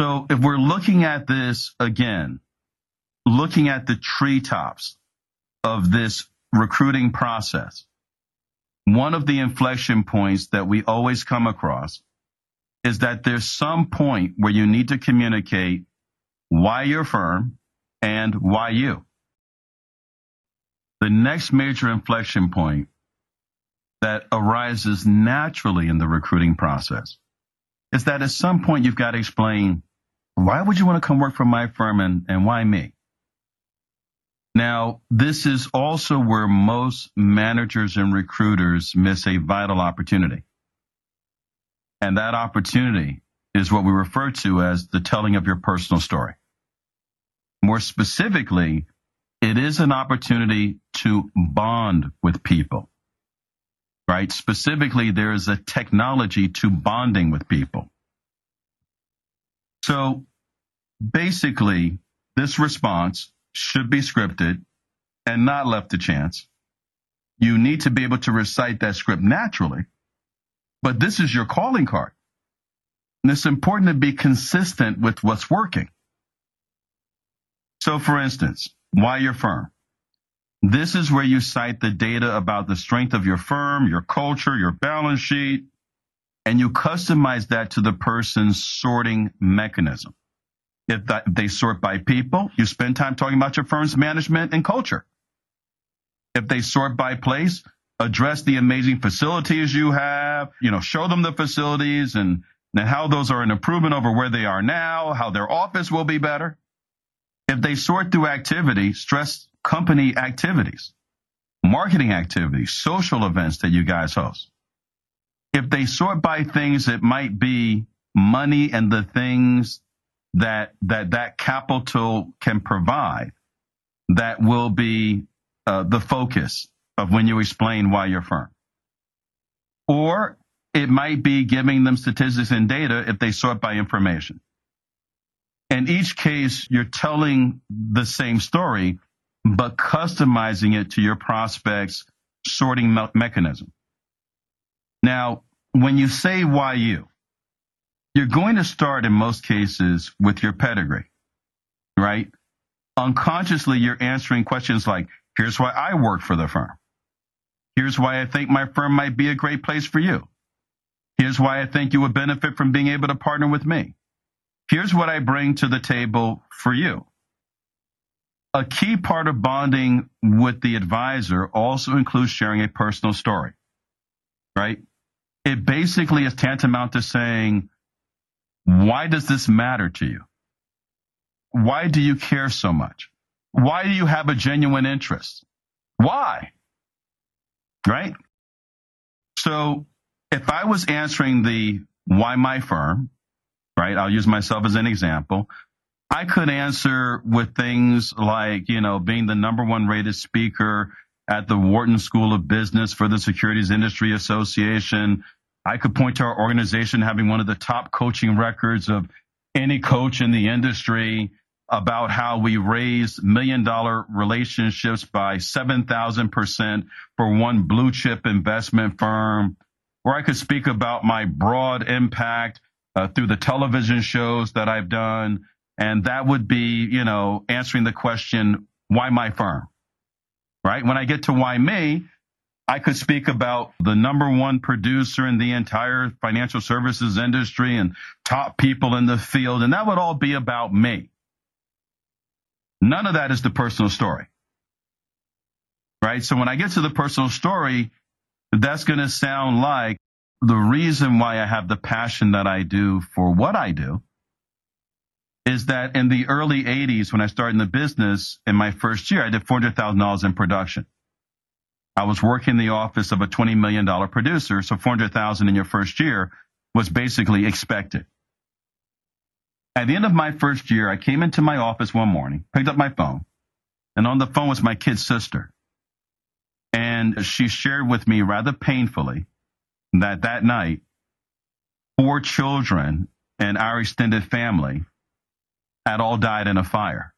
So if we're looking at this again, looking at the treetops of this recruiting process, one of the inflection points that we always come across is that there's some point where you need to communicate why your firm and why you. The next major inflection point that arises naturally in the recruiting process is that at some point you've got to explain why would you want to come work for my firm and, and why me? Now, this is also where most managers and recruiters miss a vital opportunity. And that opportunity is what we refer to as the telling of your personal story. More specifically, it is an opportunity to bond with people, right? Specifically, there is a technology to bonding with people. So basically, this response should be scripted and not left to chance. You need to be able to recite that script naturally, but this is your calling card. And it's important to be consistent with what's working. So for instance, why your firm? This is where you cite the data about the strength of your firm, your culture, your balance sheet, and you customize that to the person's sorting mechanism. If they sort by people, you spend time talking about your firm's management and culture. If they sort by place, address the amazing facilities you have, you know, show them the facilities and, and how those are an improvement over where they are now, how their office will be better. If they sort through activity, stress company activities, marketing activities, social events that you guys host. If they sort by things that might be money and the things that that that capital can provide, that will be uh, the focus of when you explain why your firm. Or it might be giving them statistics and data if they sort by information. In each case, you're telling the same story, but customizing it to your prospect's sorting me- mechanism. Now, when you say why you, you're going to start in most cases with your pedigree, right? Unconsciously, you're answering questions like, here's why I work for the firm. Here's why I think my firm might be a great place for you. Here's why I think you would benefit from being able to partner with me. Here's what I bring to the table for you. A key part of bonding with the advisor also includes sharing a personal story, right? It basically is tantamount to saying, why does this matter to you? Why do you care so much? Why do you have a genuine interest? Why? Right? So if I was answering the why my firm, right? I'll use myself as an example. I could answer with things like, you know, being the number one rated speaker at the Wharton School of Business for the Securities Industry Association. I could point to our organization having one of the top coaching records of any coach in the industry about how we raised million dollar relationships by 7,000% for one blue chip investment firm. Or I could speak about my broad impact uh, through the television shows that I've done. And that would be, you know, answering the question, why my firm? Right? When I get to why me, I could speak about the number one producer in the entire financial services industry and top people in the field. And that would all be about me. None of that is the personal story. Right? So when I get to the personal story, that's going to sound like the reason why I have the passion that I do for what I do is that in the early 80s, when I started in the business in my first year, I did $400,000 in production. I was working in the office of a $20 million producer, so 400,000 in your first year was basically expected. At the end of my first year, I came into my office one morning, picked up my phone, and on the phone was my kid's sister. And she shared with me rather painfully that that night, four children and our extended family had all died in a fire.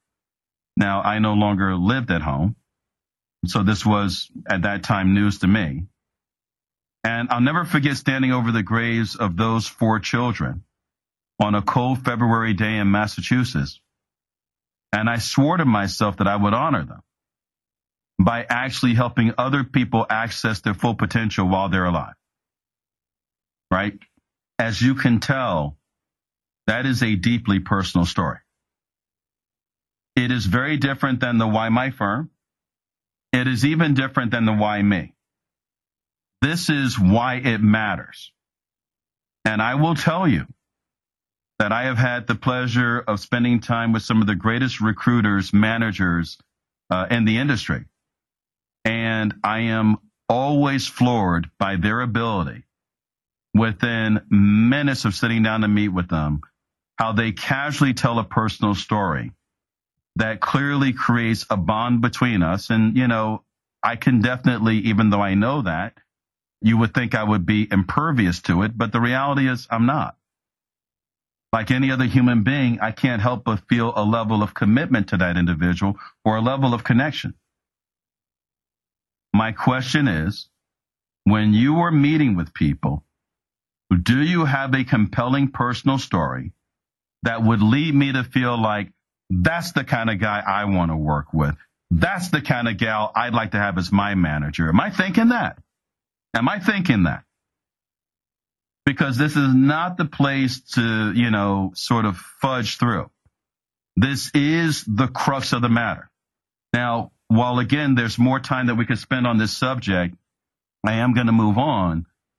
Now, I no longer lived at home. So this was at that time news to me. And I'll never forget standing over the graves of those four children on a cold February day in Massachusetts. And I swore to myself that I would honor them by actually helping other people access their full potential while they're alive. Right? As you can tell, that is a deeply personal story. It is very different than the why my firm. It is even different than the why me. This is why it matters. And I will tell you that I have had the pleasure of spending time with some of the greatest recruiters, managers uh, in the industry. And I am always floored by their ability within minutes of sitting down to meet with them, how they casually tell a personal story that clearly creates a bond between us. And, you know, I can definitely, even though I know that, you would think I would be impervious to it, but the reality is I'm not. Like any other human being, I can't help but feel a level of commitment to that individual or a level of connection. My question is, when you are meeting with people, do you have a compelling personal story that would lead me to feel like that's the kind of guy I want to work with? That's the kind of gal I'd like to have as my manager. Am I thinking that? Am I thinking that? Because this is not the place to, you know, sort of fudge through. This is the crux of the matter. Now, while again, there's more time that we could spend on this subject, I am going to move on